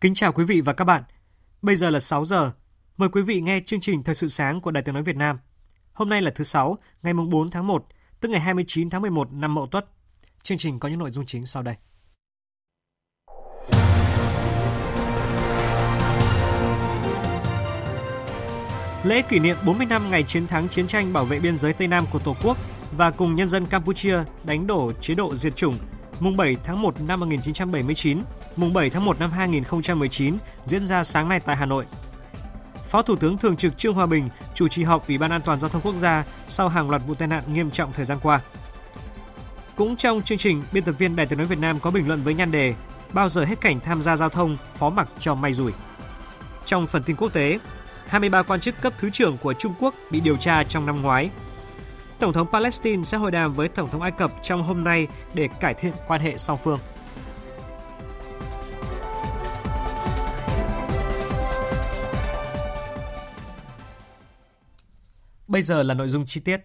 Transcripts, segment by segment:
Kính chào quý vị và các bạn. Bây giờ là 6 giờ. Mời quý vị nghe chương trình Thời sự sáng của Đài Tiếng nói Việt Nam. Hôm nay là thứ sáu, ngày mùng 4 tháng 1, tức ngày 29 tháng 11 năm Mậu Tuất. Chương trình có những nội dung chính sau đây. Lễ kỷ niệm 40 năm ngày chiến thắng chiến tranh bảo vệ biên giới Tây Nam của Tổ quốc và cùng nhân dân Campuchia đánh đổ chế độ diệt chủng mùng 7 tháng 1 năm 1979, mùng 7 tháng 1 năm 2019 diễn ra sáng nay tại Hà Nội. Phó Thủ tướng Thường trực Trương Hòa Bình chủ trì họp Ủy ban An toàn giao thông quốc gia sau hàng loạt vụ tai nạn nghiêm trọng thời gian qua. Cũng trong chương trình, biên tập viên Đài Tiếng nói Việt Nam có bình luận với nhan đề Bao giờ hết cảnh tham gia giao thông, phó mặc cho may rủi. Trong phần tin quốc tế, 23 quan chức cấp thứ trưởng của Trung Quốc bị điều tra trong năm ngoái Tổng thống Palestine sẽ hội đàm với Tổng thống Ai Cập trong hôm nay để cải thiện quan hệ song phương. Bây giờ là nội dung chi tiết.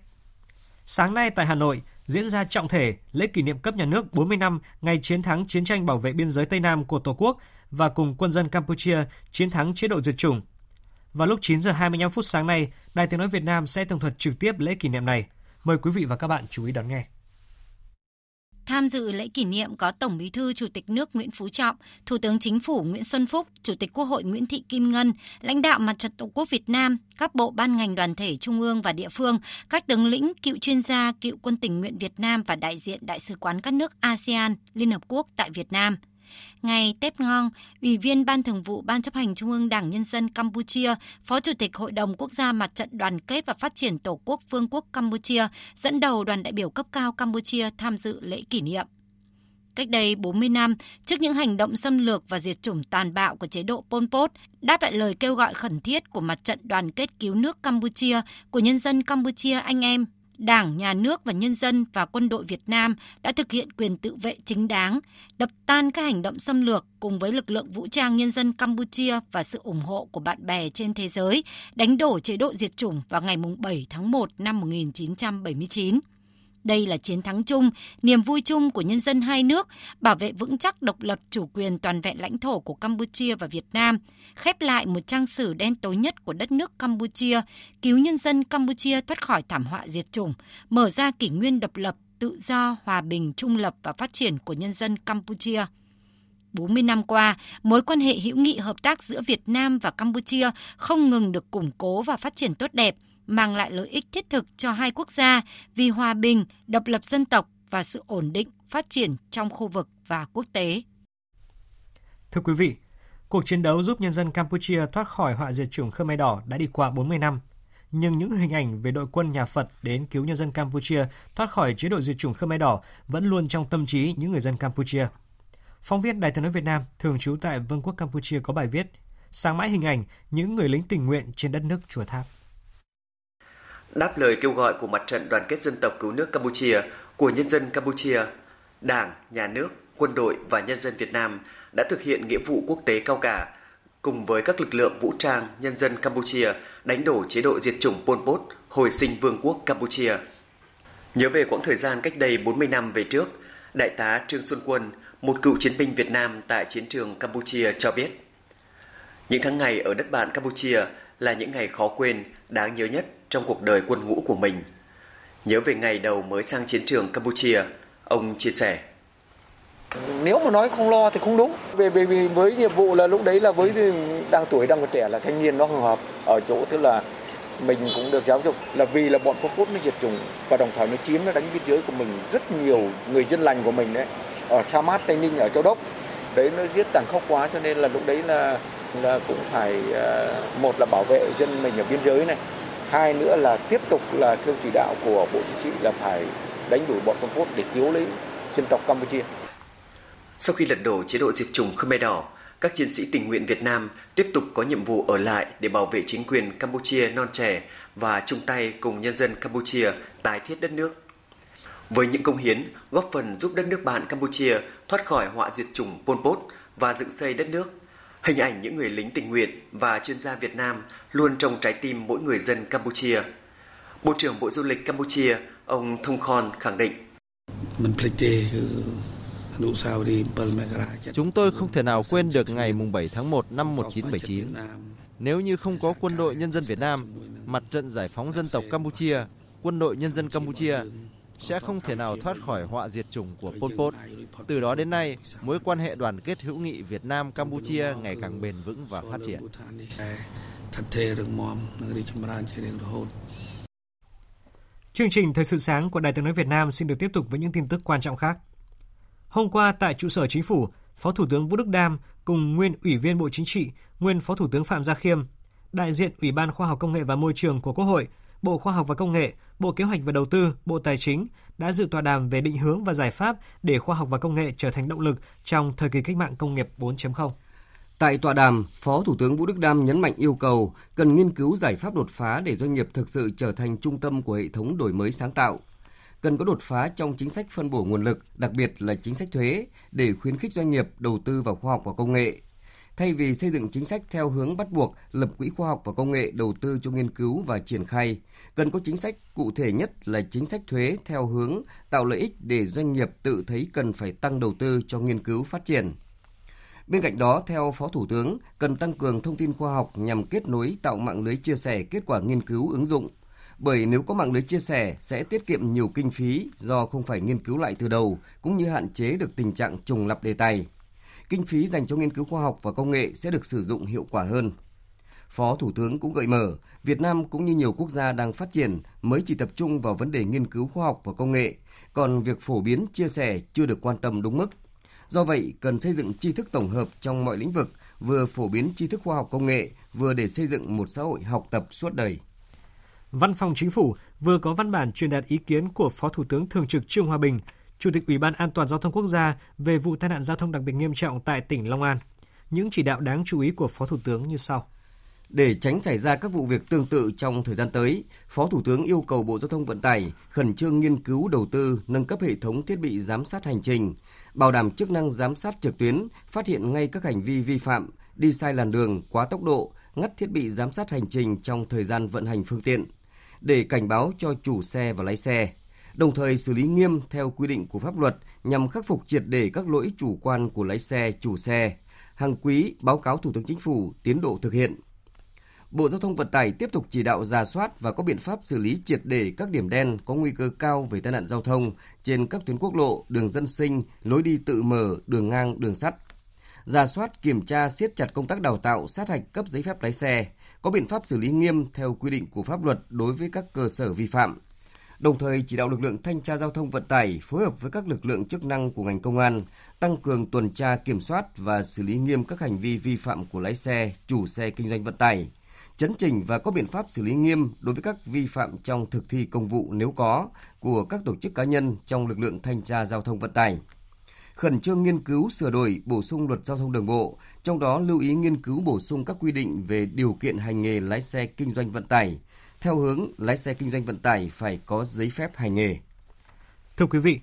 Sáng nay tại Hà Nội diễn ra trọng thể lễ kỷ niệm cấp nhà nước 40 năm ngày chiến thắng chiến tranh bảo vệ biên giới Tây Nam của Tổ quốc và cùng quân dân Campuchia chiến thắng chế độ diệt chủng. Vào lúc 9 giờ 25 phút sáng nay, Đài Tiếng nói Việt Nam sẽ tường thuật trực tiếp lễ kỷ niệm này. Mời quý vị và các bạn chú ý đón nghe. Tham dự lễ kỷ niệm có Tổng Bí thư Chủ tịch nước Nguyễn Phú Trọng, Thủ tướng Chính phủ Nguyễn Xuân Phúc, Chủ tịch Quốc hội Nguyễn Thị Kim Ngân, lãnh đạo Mặt trận Tổ quốc Việt Nam, các bộ ban ngành đoàn thể trung ương và địa phương, các tướng lĩnh, cựu chuyên gia, cựu quân tình nguyện Việt Nam và đại diện đại sứ quán các nước ASEAN, Liên Hợp Quốc tại Việt Nam – Ngài Tép Ngon, Ủy viên Ban Thường vụ Ban chấp hành Trung ương Đảng Nhân dân Campuchia, Phó Chủ tịch Hội đồng Quốc gia Mặt trận Đoàn kết và Phát triển Tổ quốc Vương quốc Campuchia, dẫn đầu đoàn đại biểu cấp cao Campuchia tham dự lễ kỷ niệm. Cách đây 40 năm, trước những hành động xâm lược và diệt chủng tàn bạo của chế độ Pol Pot, đáp lại lời kêu gọi khẩn thiết của mặt trận đoàn kết cứu nước Campuchia, của nhân dân Campuchia anh em, Đảng, Nhà nước và nhân dân và quân đội Việt Nam đã thực hiện quyền tự vệ chính đáng, đập tan các hành động xâm lược cùng với lực lượng vũ trang nhân dân Campuchia và sự ủng hộ của bạn bè trên thế giới, đánh đổ chế độ diệt chủng vào ngày 7 tháng 1 năm 1979. Đây là chiến thắng chung, niềm vui chung của nhân dân hai nước, bảo vệ vững chắc độc lập chủ quyền toàn vẹn lãnh thổ của Campuchia và Việt Nam, khép lại một trang sử đen tối nhất của đất nước Campuchia, cứu nhân dân Campuchia thoát khỏi thảm họa diệt chủng, mở ra kỷ nguyên độc lập, tự do, hòa bình, trung lập và phát triển của nhân dân Campuchia. 40 năm qua, mối quan hệ hữu nghị hợp tác giữa Việt Nam và Campuchia không ngừng được củng cố và phát triển tốt đẹp – mang lại lợi ích thiết thực cho hai quốc gia vì hòa bình, độc lập dân tộc và sự ổn định, phát triển trong khu vực và quốc tế. Thưa quý vị, cuộc chiến đấu giúp nhân dân Campuchia thoát khỏi họa diệt chủng Khmer Đỏ đã đi qua 40 năm. Nhưng những hình ảnh về đội quân nhà Phật đến cứu nhân dân Campuchia thoát khỏi chế độ diệt chủng Khmer Đỏ vẫn luôn trong tâm trí những người dân Campuchia. Phóng viên Đài tiếng nói Việt Nam thường trú tại Vương quốc Campuchia có bài viết Sáng mãi hình ảnh những người lính tình nguyện trên đất nước Chùa Tháp. Đáp lời kêu gọi của Mặt trận Đoàn kết Dân tộc Cứu nước Campuchia của nhân dân Campuchia, Đảng, Nhà nước, quân đội và nhân dân Việt Nam đã thực hiện nghĩa vụ quốc tế cao cả, cùng với các lực lượng vũ trang nhân dân Campuchia đánh đổ chế độ diệt chủng Pol Pot, hồi sinh Vương quốc Campuchia. Nhớ về quãng thời gian cách đây 40 năm về trước, Đại tá Trương Xuân Quân, một cựu chiến binh Việt Nam tại chiến trường Campuchia cho biết, những tháng ngày ở đất bạn Campuchia là những ngày khó quên, đáng nhớ nhất trong cuộc đời quân ngũ của mình. Nhớ về ngày đầu mới sang chiến trường Campuchia, ông chia sẻ. Nếu mà nói không lo thì không đúng. Về vì, vì với nhiệm vụ là lúc đấy là với đang tuổi đang còn trẻ là thanh niên nó hợp hợp ở chỗ tức là mình cũng được giáo dục là vì là bọn Pol Pot nó diệt chủng và đồng thời nó chiếm nó đánh biên giới của mình rất nhiều người dân lành của mình đấy ở Sa Mát Tây Ninh ở Châu Đốc đấy nó giết tàn khốc quá cho nên là lúc đấy là là cũng phải ờ, một là bảo vệ dân mình ở biên giới này hai nữa là tiếp tục là theo chỉ đạo của bộ chính trị là phải đánh đuổi bọn Pol Pot để cứu lấy dân tộc Campuchia. Sau khi lật đổ chế độ diệt chủng Khmer Đỏ, các chiến sĩ tình nguyện Việt Nam tiếp tục có nhiệm vụ ở lại để bảo vệ chính quyền Campuchia non trẻ và chung tay cùng nhân dân Campuchia tái thiết đất nước. Với những công hiến góp phần giúp đất nước bạn Campuchia thoát khỏi họa diệt chủng Pol Pot và dựng xây đất nước, hình ảnh những người lính tình nguyện và chuyên gia Việt Nam luôn trong trái tim mỗi người dân Campuchia. Bộ trưởng Bộ Du lịch Campuchia, ông Thông Khon khẳng định. Chúng tôi không thể nào quên được ngày 7 tháng 1 năm 1979. Nếu như không có quân đội nhân dân Việt Nam, mặt trận giải phóng dân tộc Campuchia, quân đội nhân dân Campuchia sẽ không thể nào thoát khỏi họa diệt chủng của Pol Pot. Từ đó đến nay, mối quan hệ đoàn kết hữu nghị Việt Nam Campuchia ngày càng bền vững và phát triển. Chương trình Thời sự sáng của Đài tiếng nói Việt Nam xin được tiếp tục với những tin tức quan trọng khác. Hôm qua tại trụ sở chính phủ, Phó Thủ tướng Vũ Đức Đam cùng nguyên Ủy viên Bộ Chính trị, nguyên Phó Thủ tướng Phạm Gia Khiêm, đại diện Ủy ban Khoa học Công nghệ và Môi trường của Quốc hội, Bộ Khoa học và Công nghệ, Bộ Kế hoạch và Đầu tư, Bộ Tài chính đã dự tọa đàm về định hướng và giải pháp để khoa học và công nghệ trở thành động lực trong thời kỳ cách mạng công nghiệp 4.0. Tại tọa đàm, Phó Thủ tướng Vũ Đức Đam nhấn mạnh yêu cầu cần nghiên cứu giải pháp đột phá để doanh nghiệp thực sự trở thành trung tâm của hệ thống đổi mới sáng tạo. Cần có đột phá trong chính sách phân bổ nguồn lực, đặc biệt là chính sách thuế, để khuyến khích doanh nghiệp đầu tư vào khoa học và công nghệ. Thay vì xây dựng chính sách theo hướng bắt buộc lập quỹ khoa học và công nghệ đầu tư cho nghiên cứu và triển khai, cần có chính sách cụ thể nhất là chính sách thuế theo hướng tạo lợi ích để doanh nghiệp tự thấy cần phải tăng đầu tư cho nghiên cứu phát triển Bên cạnh đó, theo Phó Thủ tướng, cần tăng cường thông tin khoa học nhằm kết nối tạo mạng lưới chia sẻ kết quả nghiên cứu ứng dụng. Bởi nếu có mạng lưới chia sẻ sẽ tiết kiệm nhiều kinh phí do không phải nghiên cứu lại từ đầu, cũng như hạn chế được tình trạng trùng lặp đề tài. Kinh phí dành cho nghiên cứu khoa học và công nghệ sẽ được sử dụng hiệu quả hơn. Phó Thủ tướng cũng gợi mở, Việt Nam cũng như nhiều quốc gia đang phát triển mới chỉ tập trung vào vấn đề nghiên cứu khoa học và công nghệ, còn việc phổ biến, chia sẻ chưa được quan tâm đúng mức. Do vậy, cần xây dựng tri thức tổng hợp trong mọi lĩnh vực, vừa phổ biến tri thức khoa học công nghệ, vừa để xây dựng một xã hội học tập suốt đời. Văn phòng Chính phủ vừa có văn bản truyền đạt ý kiến của Phó Thủ tướng Thường trực Trương Hòa Bình, Chủ tịch Ủy ban An toàn giao thông quốc gia về vụ tai nạn giao thông đặc biệt nghiêm trọng tại tỉnh Long An. Những chỉ đạo đáng chú ý của Phó Thủ tướng như sau. Để tránh xảy ra các vụ việc tương tự trong thời gian tới, Phó Thủ tướng yêu cầu Bộ Giao thông Vận tải khẩn trương nghiên cứu đầu tư nâng cấp hệ thống thiết bị giám sát hành trình, bảo đảm chức năng giám sát trực tuyến, phát hiện ngay các hành vi vi phạm, đi sai làn đường, quá tốc độ, ngắt thiết bị giám sát hành trình trong thời gian vận hành phương tiện, để cảnh báo cho chủ xe và lái xe, đồng thời xử lý nghiêm theo quy định của pháp luật nhằm khắc phục triệt để các lỗi chủ quan của lái xe, chủ xe. Hàng quý báo cáo Thủ tướng Chính phủ tiến độ thực hiện. Bộ Giao thông Vận tải tiếp tục chỉ đạo ra soát và có biện pháp xử lý triệt để các điểm đen có nguy cơ cao về tai nạn giao thông trên các tuyến quốc lộ, đường dân sinh, lối đi tự mở, đường ngang, đường sắt. Ra soát kiểm tra siết chặt công tác đào tạo, sát hạch cấp giấy phép lái xe, có biện pháp xử lý nghiêm theo quy định của pháp luật đối với các cơ sở vi phạm. Đồng thời chỉ đạo lực lượng thanh tra giao thông vận tải phối hợp với các lực lượng chức năng của ngành công an tăng cường tuần tra kiểm soát và xử lý nghiêm các hành vi vi phạm của lái xe, chủ xe kinh doanh vận tải chấn chỉnh và có biện pháp xử lý nghiêm đối với các vi phạm trong thực thi công vụ nếu có của các tổ chức cá nhân trong lực lượng thanh tra giao thông vận tải. Khẩn trương nghiên cứu sửa đổi, bổ sung luật giao thông đường bộ, trong đó lưu ý nghiên cứu bổ sung các quy định về điều kiện hành nghề lái xe kinh doanh vận tải, theo hướng lái xe kinh doanh vận tải phải có giấy phép hành nghề. Thưa quý vị,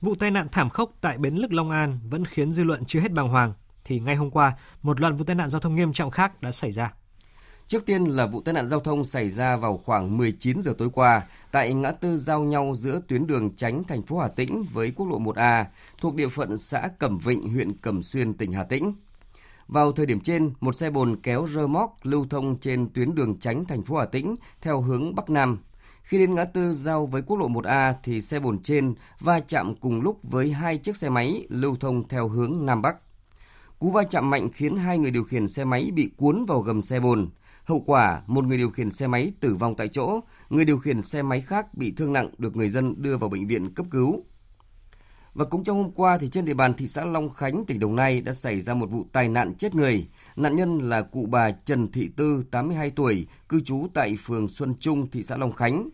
vụ tai nạn thảm khốc tại bến lức Long An vẫn khiến dư luận chưa hết bàng hoàng, thì ngay hôm qua, một loạt vụ tai nạn giao thông nghiêm trọng khác đã xảy ra. Trước tiên là vụ tai nạn giao thông xảy ra vào khoảng 19 giờ tối qua tại ngã tư giao nhau giữa tuyến đường tránh thành phố Hà Tĩnh với quốc lộ 1A thuộc địa phận xã Cẩm Vịnh, huyện Cẩm Xuyên, tỉnh Hà Tĩnh. Vào thời điểm trên, một xe bồn kéo rơ móc lưu thông trên tuyến đường tránh thành phố Hà Tĩnh theo hướng Bắc Nam. Khi đến ngã tư giao với quốc lộ 1A thì xe bồn trên va chạm cùng lúc với hai chiếc xe máy lưu thông theo hướng Nam Bắc. Cú va chạm mạnh khiến hai người điều khiển xe máy bị cuốn vào gầm xe bồn. Hậu quả, một người điều khiển xe máy tử vong tại chỗ, người điều khiển xe máy khác bị thương nặng được người dân đưa vào bệnh viện cấp cứu. Và cũng trong hôm qua thì trên địa bàn thị xã Long Khánh, tỉnh Đồng Nai đã xảy ra một vụ tai nạn chết người. Nạn nhân là cụ bà Trần Thị Tư, 82 tuổi, cư trú tại phường Xuân Trung, thị xã Long Khánh.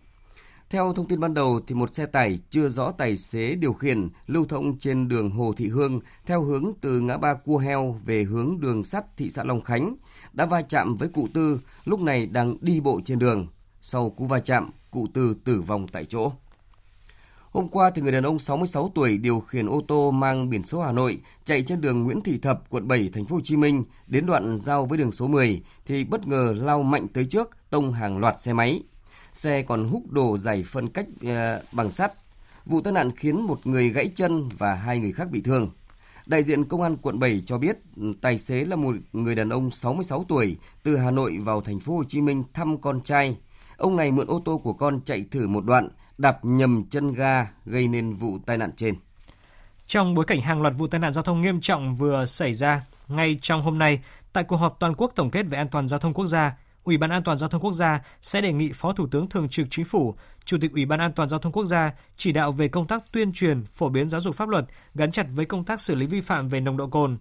Theo thông tin ban đầu, thì một xe tải chưa rõ tài xế điều khiển lưu thông trên đường Hồ Thị Hương theo hướng từ ngã ba Cua Heo về hướng đường sắt thị xã Long Khánh đã va chạm với cụ Tư lúc này đang đi bộ trên đường. Sau cú va chạm, cụ Tư tử vong tại chỗ. Hôm qua thì người đàn ông 66 tuổi điều khiển ô tô mang biển số Hà Nội chạy trên đường Nguyễn Thị Thập, quận 7, thành phố Hồ Chí Minh đến đoạn giao với đường số 10 thì bất ngờ lao mạnh tới trước, tông hàng loạt xe máy. Xe còn húc đổ giải phân cách ờ, bằng sắt. Vụ tai nạn khiến một người gãy chân và hai người khác bị thương. Đại diện Công an quận 7 cho biết tài xế là một người đàn ông 66 tuổi từ Hà Nội vào thành phố Hồ Chí Minh thăm con trai. Ông này mượn ô tô của con chạy thử một đoạn đạp nhầm chân ga gây nên vụ tai nạn trên. Trong bối cảnh hàng loạt vụ tai nạn giao thông nghiêm trọng vừa xảy ra, ngay trong hôm nay, tại cuộc họp toàn quốc tổng kết về an toàn giao thông quốc gia, Ủy ban An toàn giao thông quốc gia sẽ đề nghị Phó Thủ tướng Thường trực Chính phủ, Chủ tịch Ủy ban An toàn giao thông quốc gia chỉ đạo về công tác tuyên truyền, phổ biến giáo dục pháp luật gắn chặt với công tác xử lý vi phạm về nồng độ cồn.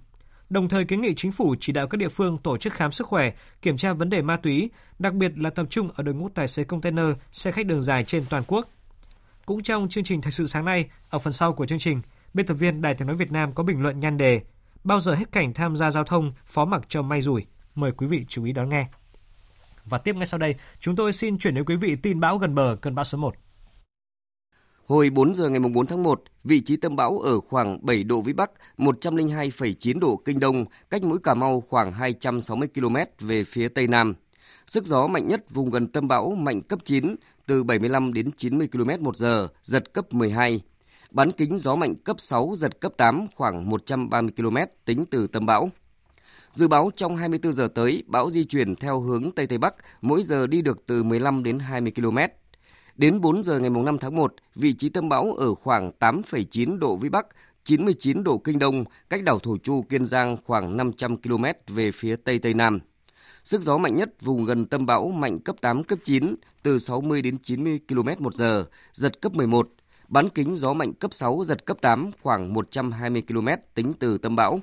Đồng thời kiến nghị chính phủ chỉ đạo các địa phương tổ chức khám sức khỏe, kiểm tra vấn đề ma túy, đặc biệt là tập trung ở đội ngũ tài xế container, xe khách đường dài trên toàn quốc. Cũng trong chương trình Thời sự sáng nay, ở phần sau của chương trình, biên tập viên Đài tiếng nói Việt Nam có bình luận nhan đề Bao giờ hết cảnh tham gia giao thông, phó mặc cho may rủi. Mời quý vị chú ý đón nghe. Và tiếp ngay sau đây, chúng tôi xin chuyển đến quý vị tin bão gần bờ cơn bão số 1. Hồi 4 giờ ngày 4 tháng 1, vị trí tâm bão ở khoảng 7 độ Vĩ Bắc, 102,9 độ Kinh Đông, cách mũi Cà Mau khoảng 260 km về phía Tây Nam. Sức gió mạnh nhất vùng gần tâm bão mạnh cấp 9, từ 75 đến 90 km một giờ, giật cấp 12. Bán kính gió mạnh cấp 6, giật cấp 8 khoảng 130 km tính từ tâm bão. Dự báo trong 24 giờ tới, bão di chuyển theo hướng Tây Tây Bắc, mỗi giờ đi được từ 15 đến 20 km. Đến 4 giờ ngày 5 tháng 1, vị trí tâm bão ở khoảng 8,9 độ Vĩ Bắc, 99 độ Kinh Đông, cách đảo Thổ Chu, Kiên Giang khoảng 500 km về phía Tây Tây Nam. Sức gió mạnh nhất vùng gần tâm bão mạnh cấp 8, cấp 9, từ 60 đến 90 km một giờ, giật cấp 11. Bán kính gió mạnh cấp 6, giật cấp 8, khoảng 120 km tính từ tâm bão.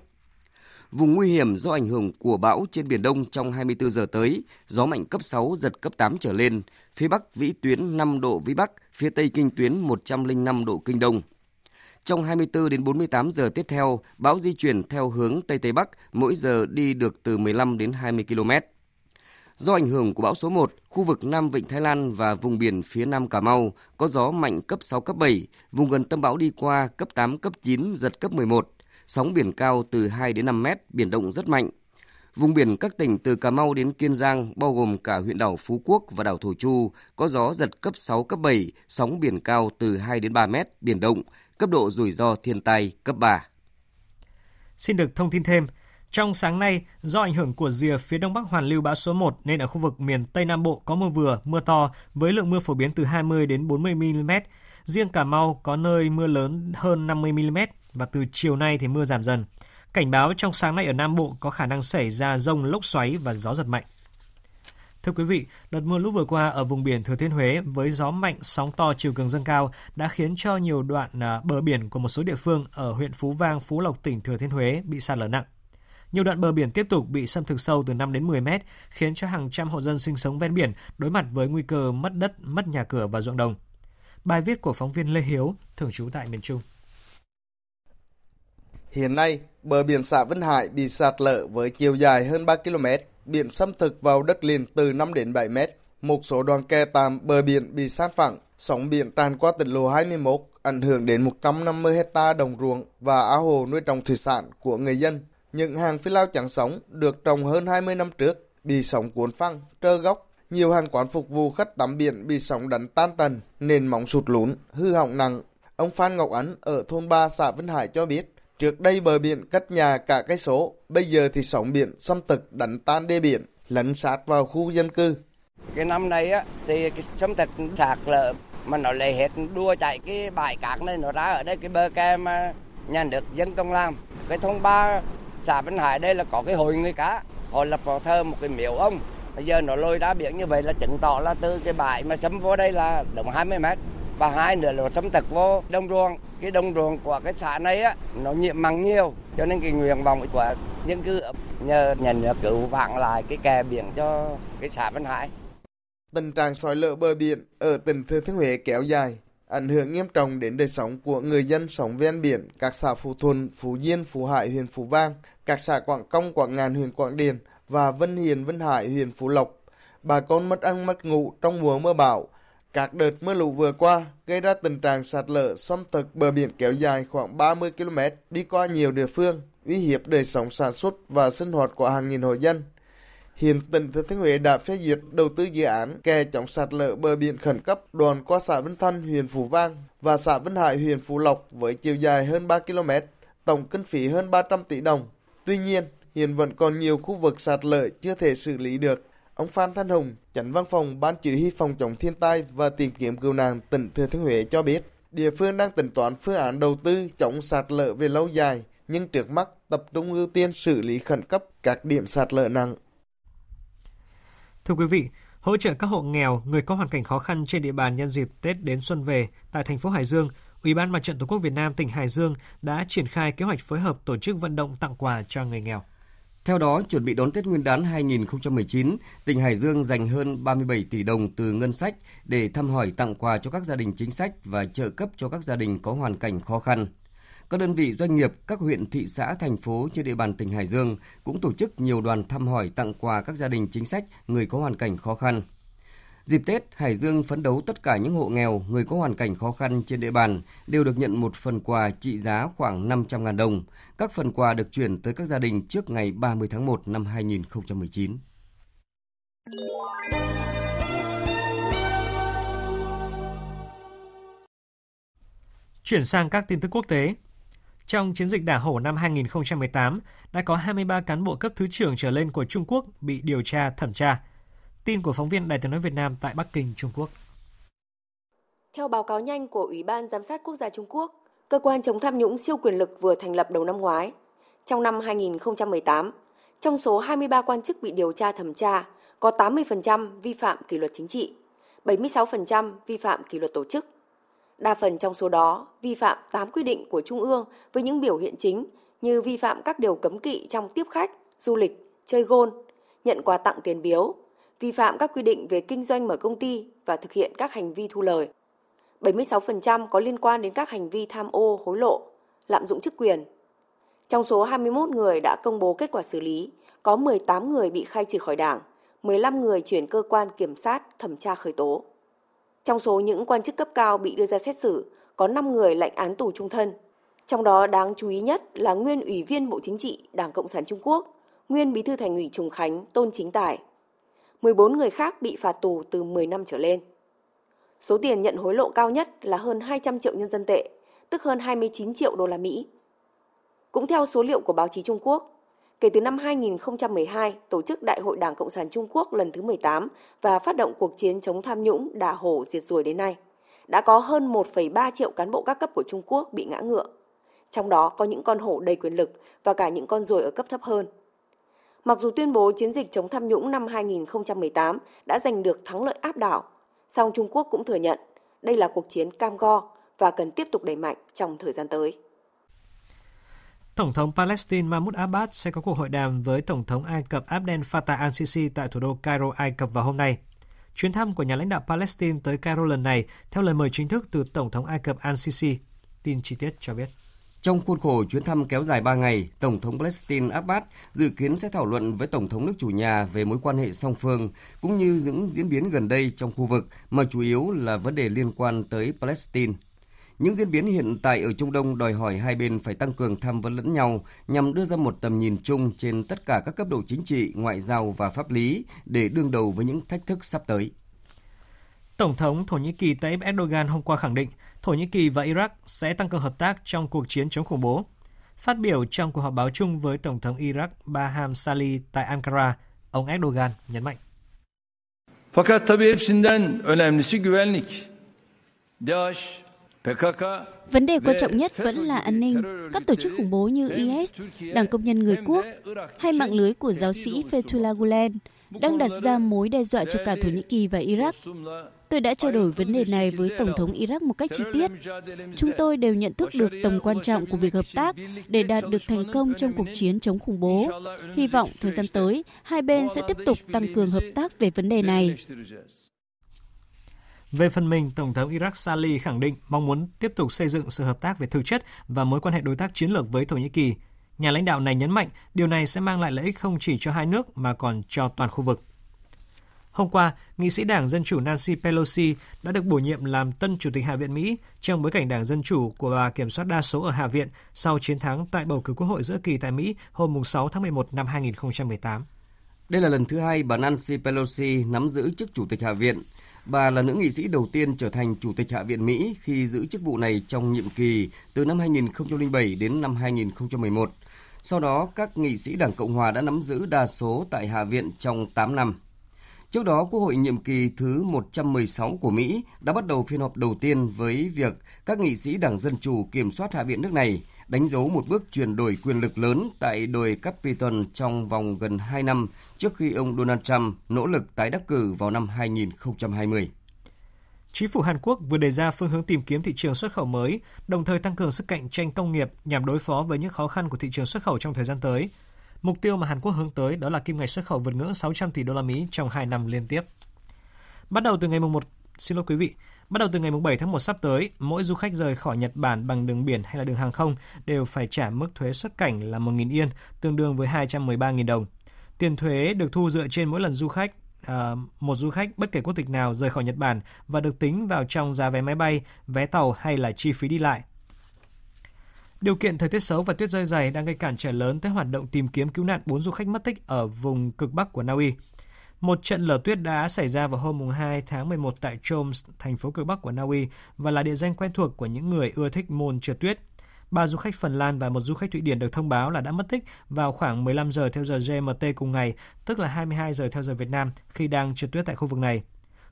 Vùng nguy hiểm do ảnh hưởng của bão trên Biển Đông trong 24 giờ tới, gió mạnh cấp 6, giật cấp 8 trở lên, phía Bắc vĩ tuyến 5 độ vĩ Bắc, phía Tây kinh tuyến 105 độ kinh Đông. Trong 24 đến 48 giờ tiếp theo, bão di chuyển theo hướng Tây Tây Bắc, mỗi giờ đi được từ 15 đến 20 km. Do ảnh hưởng của bão số 1, khu vực Nam Vịnh Thái Lan và vùng biển phía Nam Cà Mau có gió mạnh cấp 6, cấp 7, vùng gần tâm bão đi qua cấp 8, cấp 9, giật cấp 11. Sóng biển cao từ 2 đến 5 mét, biển động rất mạnh. Vùng biển các tỉnh từ Cà Mau đến Kiên Giang, bao gồm cả huyện đảo Phú Quốc và đảo Thổ Chu, có gió giật cấp 6, cấp 7, sóng biển cao từ 2 đến 3 mét, biển động, cấp độ rủi ro thiên tai cấp 3. Xin được thông tin thêm, trong sáng nay, do ảnh hưởng của rìa phía đông bắc hoàn lưu bão số 1 nên ở khu vực miền Tây Nam Bộ có mưa vừa, mưa to với lượng mưa phổ biến từ 20 đến 40 mm. Riêng Cà Mau có nơi mưa lớn hơn 50 mm và từ chiều nay thì mưa giảm dần. Cảnh báo trong sáng nay ở Nam Bộ có khả năng xảy ra rông lốc xoáy và gió giật mạnh. Thưa quý vị, đợt mưa lũ vừa qua ở vùng biển Thừa Thiên Huế với gió mạnh, sóng to, chiều cường dâng cao đã khiến cho nhiều đoạn à, bờ biển của một số địa phương ở huyện Phú Vang, Phú Lộc, tỉnh Thừa Thiên Huế bị sạt lở nặng. Nhiều đoạn bờ biển tiếp tục bị xâm thực sâu từ 5 đến 10 mét, khiến cho hàng trăm hộ dân sinh sống ven biển đối mặt với nguy cơ mất đất, mất nhà cửa và ruộng đồng. Bài viết của phóng viên Lê Hiếu, thường trú tại miền Trung. Hiện nay, bờ biển xã Vân Hải bị sạt lở với chiều dài hơn 3 km, biển xâm thực vào đất liền từ 5 đến 7 mét. Một số đoàn kè tạm bờ biển bị sát phẳng, sóng biển tràn qua tỉnh lộ 21, ảnh hưởng đến 150 hecta đồng ruộng và ao hồ nuôi trồng thủy sản của người dân. Những hàng phi lao chẳng sống được trồng hơn 20 năm trước bị sóng cuốn phăng, trơ gốc. Nhiều hàng quán phục vụ khách tắm biển bị sóng đánh tan tần, nền móng sụt lún, hư hỏng nặng. Ông Phan Ngọc Ánh ở thôn 3 xã Vân Hải cho biết, trước đây bờ biển cách nhà cả cái số, bây giờ thì sóng biển xâm thực đánh tan đê biển, lấn sát vào khu dân cư. Cái năm nay á thì cái xâm thực sạt lở mà nó lại hết đua chạy cái bãi cát này nó ra ở đây cái bờ kè mà nhà nước dân công làm. Cái thôn ba xã Vĩnh Hải đây là có cái hội người cá họ lập vào thơ một cái miếu ông bây giờ nó lôi đá biển như vậy là chứng tỏ là từ cái bãi mà xâm vô đây là đúng 20 mét và hai nữa là xâm thực vô đông ruộng cái đông ruộng của cái xã này á nó nhiễm mặn nhiều cho nên cái nguyện vọng của dân cư nhờ nhà nước cứu vãn lại cái kè biển cho cái xã Vân Hải. Tình trạng sói lở bờ biển ở tỉnh Thừa Thiên Huế kéo dài, ảnh hưởng nghiêm trọng đến đời sống của người dân sống ven biển, các xã Phú Thuần, Phú Diên, Phú Hải, huyện Phú Vang, các xã Quảng Công, Quảng Ngàn, huyện Quảng Điền và Vân Hiền, Vân Hải, huyện Phú Lộc. Bà con mất ăn mất ngủ trong mùa mưa bão. Các đợt mưa lũ vừa qua gây ra tình trạng sạt lở xâm thực bờ biển kéo dài khoảng 30 km đi qua nhiều địa phương, uy hiếp đời sống sản xuất và sinh hoạt của hàng nghìn hộ dân. Hiện tỉnh Thừa Thiên Huế đã phê duyệt đầu tư dự án kè chống sạt lở bờ biển khẩn cấp đoạn qua xã vân Thanh, huyện Phú Vang và xã vân Hải, huyện Phú Lộc với chiều dài hơn 3 km, tổng kinh phí hơn 300 tỷ đồng. Tuy nhiên, hiện vẫn còn nhiều khu vực sạt lở chưa thể xử lý được. Ông Phan Thanh Hùng, chánh văn phòng Ban chỉ huy phòng chống thiên tai và tìm kiếm cứu nạn tỉnh Thừa Thiên Huế cho biết, địa phương đang tính toán phương án đầu tư chống sạt lở về lâu dài, nhưng trước mắt tập trung ưu tiên xử lý khẩn cấp các điểm sạt lở nặng. Thưa quý vị, hỗ trợ các hộ nghèo, người có hoàn cảnh khó khăn trên địa bàn nhân dịp Tết đến xuân về tại thành phố Hải Dương, Ủy ban Mặt trận Tổ quốc Việt Nam tỉnh Hải Dương đã triển khai kế hoạch phối hợp tổ chức vận động tặng quà cho người nghèo. Theo đó, chuẩn bị đón Tết Nguyên đán 2019, tỉnh Hải Dương dành hơn 37 tỷ đồng từ ngân sách để thăm hỏi tặng quà cho các gia đình chính sách và trợ cấp cho các gia đình có hoàn cảnh khó khăn. Các đơn vị doanh nghiệp, các huyện, thị xã, thành phố trên địa bàn tỉnh Hải Dương cũng tổ chức nhiều đoàn thăm hỏi tặng quà các gia đình chính sách, người có hoàn cảnh khó khăn. Dịp Tết, Hải Dương phấn đấu tất cả những hộ nghèo, người có hoàn cảnh khó khăn trên địa bàn đều được nhận một phần quà trị giá khoảng 500.000 đồng. Các phần quà được chuyển tới các gia đình trước ngày 30 tháng 1 năm 2019. Chuyển sang các tin tức quốc tế. Trong chiến dịch đả hổ năm 2018, đã có 23 cán bộ cấp thứ trưởng trở lên của Trung Quốc bị điều tra thẩm tra. Tin của phóng viên Đài tiếng nói Việt Nam tại Bắc Kinh, Trung Quốc. Theo báo cáo nhanh của Ủy ban Giám sát Quốc gia Trung Quốc, cơ quan chống tham nhũng siêu quyền lực vừa thành lập đầu năm ngoái. Trong năm 2018, trong số 23 quan chức bị điều tra thẩm tra, có 80% vi phạm kỷ luật chính trị, 76% vi phạm kỷ luật tổ chức. Đa phần trong số đó vi phạm 8 quy định của Trung ương với những biểu hiện chính như vi phạm các điều cấm kỵ trong tiếp khách, du lịch, chơi gôn, nhận quà tặng tiền biếu, vi phạm các quy định về kinh doanh mở công ty và thực hiện các hành vi thu lời. 76% có liên quan đến các hành vi tham ô, hối lộ, lạm dụng chức quyền. Trong số 21 người đã công bố kết quả xử lý, có 18 người bị khai trừ khỏi đảng, 15 người chuyển cơ quan kiểm sát thẩm tra khởi tố. Trong số những quan chức cấp cao bị đưa ra xét xử, có 5 người lệnh án tù trung thân. Trong đó đáng chú ý nhất là nguyên ủy viên Bộ Chính trị Đảng Cộng sản Trung Quốc, nguyên bí thư thành ủy Trùng Khánh Tôn Chính Tài. 14 người khác bị phạt tù từ 10 năm trở lên. Số tiền nhận hối lộ cao nhất là hơn 200 triệu nhân dân tệ, tức hơn 29 triệu đô la Mỹ. Cũng theo số liệu của báo chí Trung Quốc, kể từ năm 2012 tổ chức Đại hội Đảng Cộng sản Trung Quốc lần thứ 18 và phát động cuộc chiến chống tham nhũng đà hổ diệt ruồi đến nay, đã có hơn 1,3 triệu cán bộ các cấp của Trung Quốc bị ngã ngựa. Trong đó có những con hổ đầy quyền lực và cả những con ruồi ở cấp thấp hơn. Mặc dù tuyên bố chiến dịch chống tham nhũng năm 2018 đã giành được thắng lợi áp đảo, song Trung Quốc cũng thừa nhận đây là cuộc chiến cam go và cần tiếp tục đẩy mạnh trong thời gian tới. Tổng thống Palestine Mahmoud Abbas sẽ có cuộc hội đàm với Tổng thống Ai Cập Abdel Fattah al-Sisi tại thủ đô Cairo, Ai Cập vào hôm nay. Chuyến thăm của nhà lãnh đạo Palestine tới Cairo lần này theo lời mời chính thức từ Tổng thống Ai Cập al-Sisi. Tin chi tiết cho biết. Trong khuôn khổ chuyến thăm kéo dài 3 ngày, Tổng thống Palestine Abbas dự kiến sẽ thảo luận với Tổng thống nước chủ nhà về mối quan hệ song phương, cũng như những diễn biến gần đây trong khu vực, mà chủ yếu là vấn đề liên quan tới Palestine. Những diễn biến hiện tại ở Trung Đông đòi hỏi hai bên phải tăng cường tham vấn lẫn nhau nhằm đưa ra một tầm nhìn chung trên tất cả các cấp độ chính trị, ngoại giao và pháp lý để đương đầu với những thách thức sắp tới. Tổng thống Thổ Nhĩ Kỳ Tayyip Erdogan hôm qua khẳng định Thổ Nhĩ Kỳ và Iraq sẽ tăng cường hợp tác trong cuộc chiến chống khủng bố. Phát biểu trong cuộc họp báo chung với Tổng thống Iraq Baham Salih tại Ankara, ông Erdogan nhấn mạnh. Fakat tabii hepsinden önemlisi güvenlik. DAEŞ, Vấn đề quan trọng nhất vẫn là an ninh. Các tổ chức khủng bố như IS, Đảng Công nhân Người Quốc hay mạng lưới của giáo sĩ Fethullah Gulen đang đặt ra mối đe dọa cho cả Thổ Nhĩ Kỳ và Iraq. Tôi đã trao đổi vấn đề này với Tổng thống Iraq một cách chi tiết. Chúng tôi đều nhận thức được tầm quan trọng của việc hợp tác để đạt được thành công trong cuộc chiến chống khủng bố. Hy vọng thời gian tới, hai bên sẽ tiếp tục tăng cường hợp tác về vấn đề này. Về phần mình, Tổng thống Iraq Salih khẳng định mong muốn tiếp tục xây dựng sự hợp tác về thực chất và mối quan hệ đối tác chiến lược với Thổ Nhĩ Kỳ. Nhà lãnh đạo này nhấn mạnh điều này sẽ mang lại lợi ích không chỉ cho hai nước mà còn cho toàn khu vực. Hôm qua, nghị sĩ Đảng Dân Chủ Nancy Pelosi đã được bổ nhiệm làm tân Chủ tịch Hạ viện Mỹ trong bối cảnh Đảng Dân Chủ của bà kiểm soát đa số ở Hạ viện sau chiến thắng tại bầu cử quốc hội giữa kỳ tại Mỹ hôm 6 tháng 11 năm 2018. Đây là lần thứ hai bà Nancy Pelosi nắm giữ chức Chủ tịch Hạ viện. Bà là nữ nghị sĩ đầu tiên trở thành Chủ tịch Hạ viện Mỹ khi giữ chức vụ này trong nhiệm kỳ từ năm 2007 đến năm 2011. Sau đó, các nghị sĩ Đảng Cộng Hòa đã nắm giữ đa số tại Hạ viện trong 8 năm. Trước đó, Quốc hội nhiệm kỳ thứ 116 của Mỹ đã bắt đầu phiên họp đầu tiên với việc các nghị sĩ Đảng Dân Chủ kiểm soát Hạ viện nước này, đánh dấu một bước chuyển đổi quyền lực lớn tại đồi Capitol trong vòng gần 2 năm trước khi ông Donald Trump nỗ lực tái đắc cử vào năm 2020. Chính phủ Hàn Quốc vừa đề ra phương hướng tìm kiếm thị trường xuất khẩu mới, đồng thời tăng cường sức cạnh tranh công nghiệp nhằm đối phó với những khó khăn của thị trường xuất khẩu trong thời gian tới. Mục tiêu mà Hàn Quốc hướng tới đó là kim ngạch xuất khẩu vượt ngưỡng 600 tỷ đô la Mỹ trong 2 năm liên tiếp. Bắt đầu từ ngày 1 xin lỗi quý vị, Bắt đầu từ ngày 7 tháng 1 sắp tới, mỗi du khách rời khỏi Nhật Bản bằng đường biển hay là đường hàng không đều phải trả mức thuế xuất cảnh là 1.000 yên, tương đương với 213.000 đồng. Tiền thuế được thu dựa trên mỗi lần du khách à, một du khách bất kể quốc tịch nào rời khỏi Nhật Bản và được tính vào trong giá vé máy bay, vé tàu hay là chi phí đi lại. Điều kiện thời tiết xấu và tuyết rơi dày đang gây cản trở lớn tới hoạt động tìm kiếm cứu nạn bốn du khách mất tích ở vùng cực bắc của Na Uy. Một trận lở tuyết đã xảy ra vào hôm 2 tháng 11 tại Choms, thành phố cực bắc của Na Uy và là địa danh quen thuộc của những người ưa thích môn trượt tuyết. Ba du khách Phần Lan và một du khách Thụy Điển được thông báo là đã mất tích vào khoảng 15 giờ theo giờ GMT cùng ngày, tức là 22 giờ theo giờ Việt Nam khi đang trượt tuyết tại khu vực này.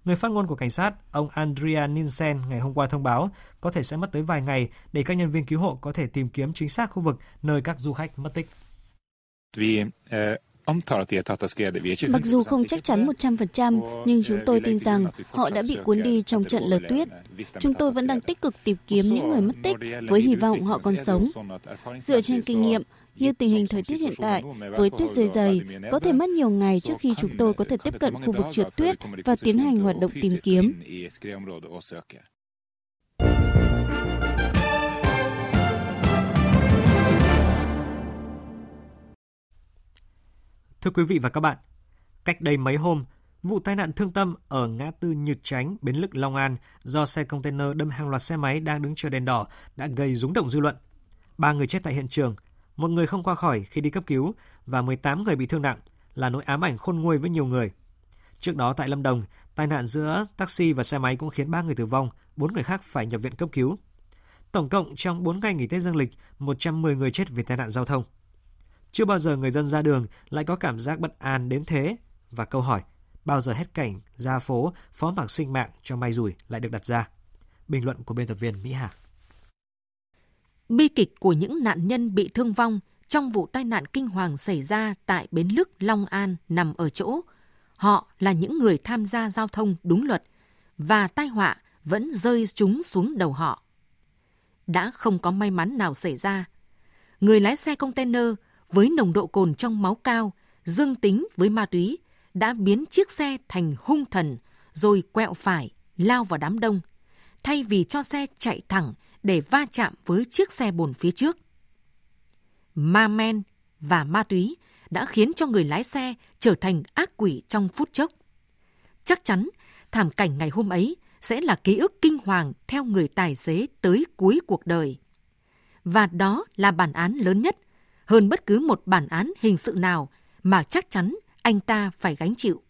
Người phát ngôn của cảnh sát, ông Andrea Nielsen ngày hôm qua thông báo có thể sẽ mất tới vài ngày để các nhân viên cứu hộ có thể tìm kiếm chính xác khu vực nơi các du khách mất tích. Vi, eh... Mặc dù không chắc chắn 100%, nhưng chúng tôi tin rằng họ đã bị cuốn đi trong trận lở tuyết. Chúng tôi vẫn đang tích cực tìm kiếm những người mất tích với hy vọng họ còn sống. Dựa trên kinh nghiệm, như tình hình thời tiết hiện tại, với tuyết rơi dày, có thể mất nhiều ngày trước khi chúng tôi có thể tiếp cận khu vực trượt tuyết và tiến hành hoạt động tìm kiếm. Thưa quý vị và các bạn, cách đây mấy hôm, vụ tai nạn thương tâm ở ngã tư Nhật Chánh, Bến Lức, Long An do xe container đâm hàng loạt xe máy đang đứng chờ đèn đỏ đã gây rúng động dư luận. Ba người chết tại hiện trường, một người không qua khỏi khi đi cấp cứu và 18 người bị thương nặng là nỗi ám ảnh khôn nguôi với nhiều người. Trước đó tại Lâm Đồng, tai nạn giữa taxi và xe máy cũng khiến 3 người tử vong, 4 người khác phải nhập viện cấp cứu. Tổng cộng trong 4 ngày nghỉ Tết Dương lịch, 110 người chết vì tai nạn giao thông. Chưa bao giờ người dân ra đường lại có cảm giác bất an đến thế và câu hỏi bao giờ hết cảnh ra phố phó mặc sinh mạng cho may rủi lại được đặt ra. Bình luận của biên tập viên Mỹ Hà. Bi kịch của những nạn nhân bị thương vong trong vụ tai nạn kinh hoàng xảy ra tại Bến Lức, Long An nằm ở chỗ. Họ là những người tham gia giao thông đúng luật và tai họa vẫn rơi chúng xuống đầu họ. Đã không có may mắn nào xảy ra. Người lái xe container với nồng độ cồn trong máu cao, dương tính với ma túy, đã biến chiếc xe thành hung thần rồi quẹo phải, lao vào đám đông, thay vì cho xe chạy thẳng để va chạm với chiếc xe bồn phía trước. Ma men và ma túy đã khiến cho người lái xe trở thành ác quỷ trong phút chốc. Chắc chắn thảm cảnh ngày hôm ấy sẽ là ký ức kinh hoàng theo người tài xế tới cuối cuộc đời. Và đó là bản án lớn nhất hơn bất cứ một bản án hình sự nào mà chắc chắn anh ta phải gánh chịu.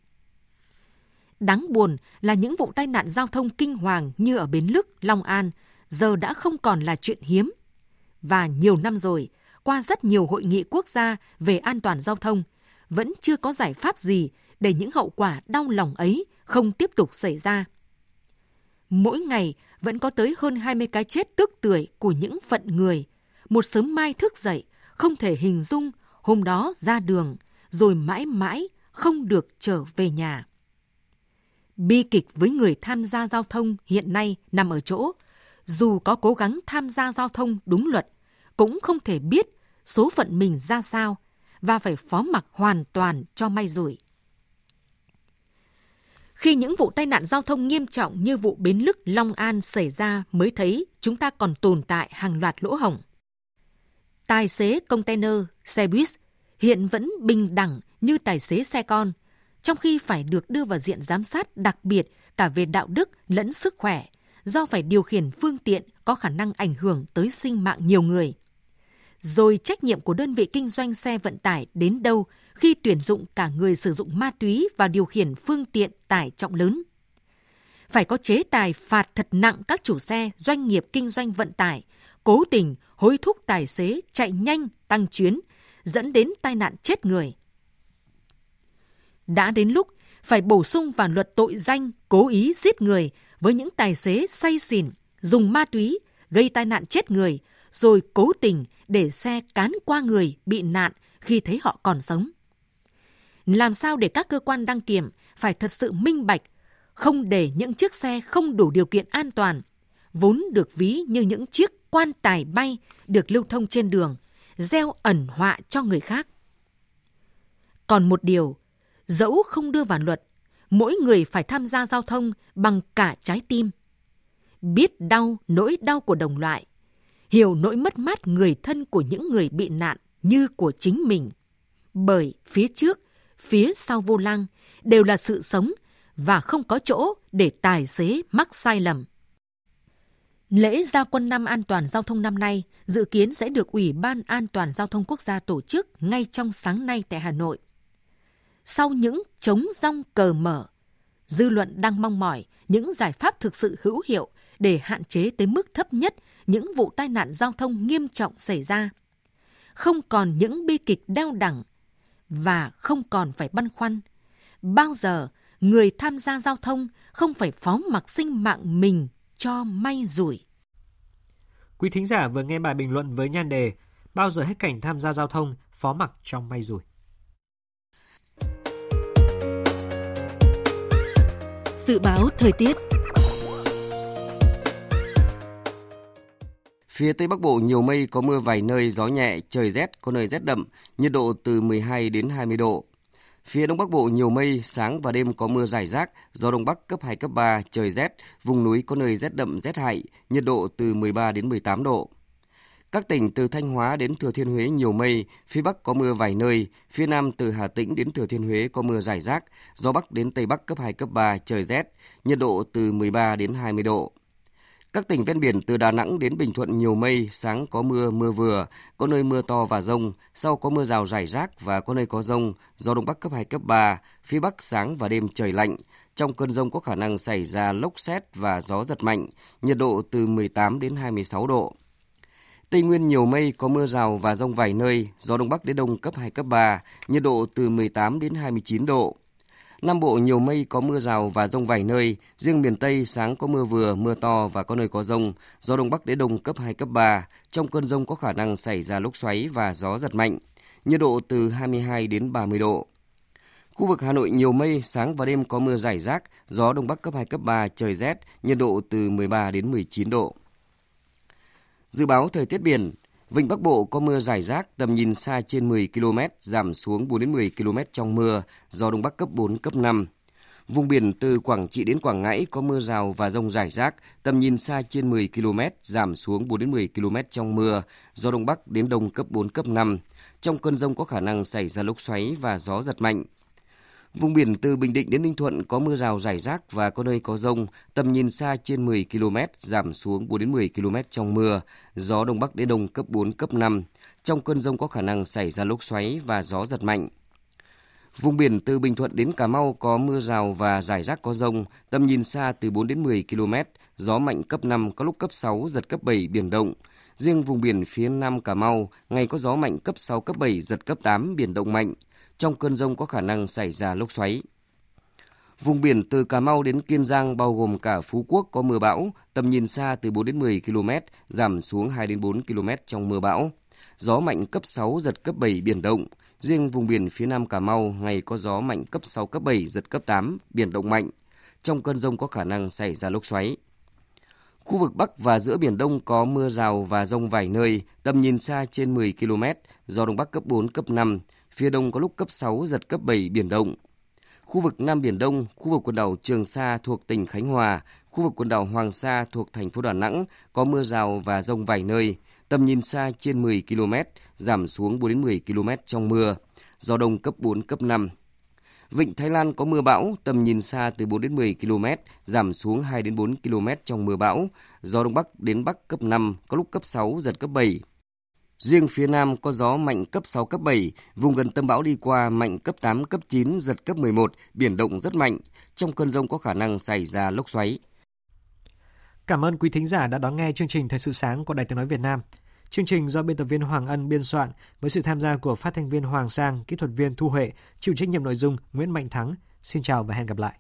Đáng buồn là những vụ tai nạn giao thông kinh hoàng như ở Bến Lức, Long An giờ đã không còn là chuyện hiếm. Và nhiều năm rồi, qua rất nhiều hội nghị quốc gia về an toàn giao thông, vẫn chưa có giải pháp gì để những hậu quả đau lòng ấy không tiếp tục xảy ra. Mỗi ngày vẫn có tới hơn 20 cái chết tức tưởi của những phận người. Một sớm mai thức dậy, không thể hình dung hôm đó ra đường rồi mãi mãi không được trở về nhà. Bi kịch với người tham gia giao thông hiện nay nằm ở chỗ, dù có cố gắng tham gia giao thông đúng luật, cũng không thể biết số phận mình ra sao và phải phó mặc hoàn toàn cho may rủi. Khi những vụ tai nạn giao thông nghiêm trọng như vụ Bến Lức Long An xảy ra mới thấy chúng ta còn tồn tại hàng loạt lỗ hổng. Tài xế container, xe buýt hiện vẫn bình đẳng như tài xế xe con, trong khi phải được đưa vào diện giám sát đặc biệt cả về đạo đức lẫn sức khỏe, do phải điều khiển phương tiện có khả năng ảnh hưởng tới sinh mạng nhiều người. Rồi trách nhiệm của đơn vị kinh doanh xe vận tải đến đâu khi tuyển dụng cả người sử dụng ma túy và điều khiển phương tiện tải trọng lớn. Phải có chế tài phạt thật nặng các chủ xe, doanh nghiệp kinh doanh vận tải, cố tình hối thúc tài xế chạy nhanh tăng chuyến, dẫn đến tai nạn chết người. Đã đến lúc phải bổ sung vào luật tội danh cố ý giết người với những tài xế say xỉn, dùng ma túy, gây tai nạn chết người, rồi cố tình để xe cán qua người bị nạn khi thấy họ còn sống. Làm sao để các cơ quan đăng kiểm phải thật sự minh bạch, không để những chiếc xe không đủ điều kiện an toàn, vốn được ví như những chiếc quan tài bay được lưu thông trên đường, gieo ẩn họa cho người khác. Còn một điều, dẫu không đưa vào luật, mỗi người phải tham gia giao thông bằng cả trái tim. Biết đau nỗi đau của đồng loại, hiểu nỗi mất mát người thân của những người bị nạn như của chính mình. Bởi phía trước, phía sau vô lăng đều là sự sống và không có chỗ để tài xế mắc sai lầm. Lễ gia quân năm an toàn giao thông năm nay dự kiến sẽ được Ủy ban An toàn giao thông quốc gia tổ chức ngay trong sáng nay tại Hà Nội. Sau những chống rong cờ mở, dư luận đang mong mỏi những giải pháp thực sự hữu hiệu để hạn chế tới mức thấp nhất những vụ tai nạn giao thông nghiêm trọng xảy ra. Không còn những bi kịch đau đẳng và không còn phải băn khoăn. Bao giờ người tham gia giao thông không phải phó mặc sinh mạng mình cho may rủi. Quý thính giả vừa nghe bài bình luận với nhan đề Bao giờ hết cảnh tham gia giao thông phó mặc trong may rủi. Dự báo thời tiết Phía Tây Bắc Bộ nhiều mây có mưa vài nơi, gió nhẹ, trời rét, có nơi rét đậm, nhiệt độ từ 12 đến 20 độ. Phía Đông Bắc Bộ nhiều mây, sáng và đêm có mưa rải rác, gió Đông Bắc cấp 2, cấp 3, trời rét, vùng núi có nơi rét đậm, rét hại, nhiệt độ từ 13 đến 18 độ. Các tỉnh từ Thanh Hóa đến Thừa Thiên Huế nhiều mây, phía Bắc có mưa vài nơi, phía Nam từ Hà Tĩnh đến Thừa Thiên Huế có mưa rải rác, gió Bắc đến Tây Bắc cấp 2, cấp 3, trời rét, nhiệt độ từ 13 đến 20 độ. Các tỉnh ven biển từ Đà Nẵng đến Bình Thuận nhiều mây, sáng có mưa, mưa vừa, có nơi mưa to và rông, sau có mưa rào rải rác và có nơi có rông, gió Đông Bắc cấp 2, cấp 3, phía Bắc sáng và đêm trời lạnh. Trong cơn rông có khả năng xảy ra lốc xét và gió giật mạnh, nhiệt độ từ 18 đến 26 độ. Tây Nguyên nhiều mây, có mưa rào và rông vài nơi, gió Đông Bắc đến Đông cấp 2, cấp 3, nhiệt độ từ 18 đến 29 độ. Nam Bộ nhiều mây có mưa rào và rông vài nơi, riêng miền Tây sáng có mưa vừa, mưa to và có nơi có rông, gió Đông Bắc đến Đông cấp 2, cấp 3. Trong cơn rông có khả năng xảy ra lốc xoáy và gió giật mạnh, nhiệt độ từ 22 đến 30 độ. Khu vực Hà Nội nhiều mây, sáng và đêm có mưa rải rác, gió Đông Bắc cấp 2, cấp 3, trời rét, nhiệt độ từ 13 đến 19 độ. Dự báo thời tiết biển, Vịnh Bắc Bộ có mưa rải rác, tầm nhìn xa trên 10 km, giảm xuống 4 đến 10 km trong mưa, gió Đông Bắc cấp 4, cấp 5. Vùng biển từ Quảng Trị đến Quảng Ngãi có mưa rào và rông rải rác, tầm nhìn xa trên 10 km, giảm xuống 4 đến 10 km trong mưa, gió Đông Bắc đến Đông cấp 4, cấp 5. Trong cơn rông có khả năng xảy ra lốc xoáy và gió giật mạnh. Vùng biển từ Bình Định đến Ninh Thuận có mưa rào rải rác và có nơi có rông, tầm nhìn xa trên 10 km, giảm xuống 4 đến 10 km trong mưa, gió đông bắc đến đông cấp 4 cấp 5. Trong cơn rông có khả năng xảy ra lốc xoáy và gió giật mạnh. Vùng biển từ Bình Thuận đến Cà Mau có mưa rào và rải rác có rông, tầm nhìn xa từ 4 đến 10 km, gió mạnh cấp 5 có lúc cấp 6 giật cấp 7 biển động. Riêng vùng biển phía Nam Cà Mau, ngày có gió mạnh cấp 6 cấp 7 giật cấp 8 biển động mạnh trong cơn rông có khả năng xảy ra lốc xoáy. Vùng biển từ Cà Mau đến Kiên Giang bao gồm cả Phú Quốc có mưa bão, tầm nhìn xa từ 4 đến 10 km, giảm xuống 2 đến 4 km trong mưa bão. Gió mạnh cấp 6 giật cấp 7 biển động. Riêng vùng biển phía Nam Cà Mau ngày có gió mạnh cấp 6 cấp 7 giật cấp 8 biển động mạnh. Trong cơn rông có khả năng xảy ra lốc xoáy. Khu vực Bắc và giữa Biển Đông có mưa rào và rông vài nơi, tầm nhìn xa trên 10 km, gió Đông Bắc cấp 4, cấp 5, phía Đông có lúc cấp 6, giật cấp 7 biển động. Khu vực Nam Biển Đông, khu vực quần đảo Trường Sa thuộc tỉnh Khánh Hòa, khu vực quần đảo Hoàng Sa thuộc thành phố Đà Nẵng có mưa rào và rông vài nơi, tầm nhìn xa trên 10 km, giảm xuống 4 đến 10 km trong mưa, gió đông cấp 4, cấp 5. Vịnh Thái Lan có mưa bão, tầm nhìn xa từ 4 đến 10 km, giảm xuống 2 đến 4 km trong mưa bão, gió đông bắc đến bắc cấp 5, có lúc cấp 6, giật cấp 7. Riêng phía Nam có gió mạnh cấp 6, cấp 7, vùng gần tâm bão đi qua mạnh cấp 8, cấp 9, giật cấp 11, biển động rất mạnh. Trong cơn rông có khả năng xảy ra lốc xoáy. Cảm ơn quý thính giả đã đón nghe chương trình Thời sự sáng của Đài Tiếng Nói Việt Nam. Chương trình do biên tập viên Hoàng Ân biên soạn với sự tham gia của phát thanh viên Hoàng Sang, kỹ thuật viên Thu Huệ, chịu trách nhiệm nội dung Nguyễn Mạnh Thắng. Xin chào và hẹn gặp lại.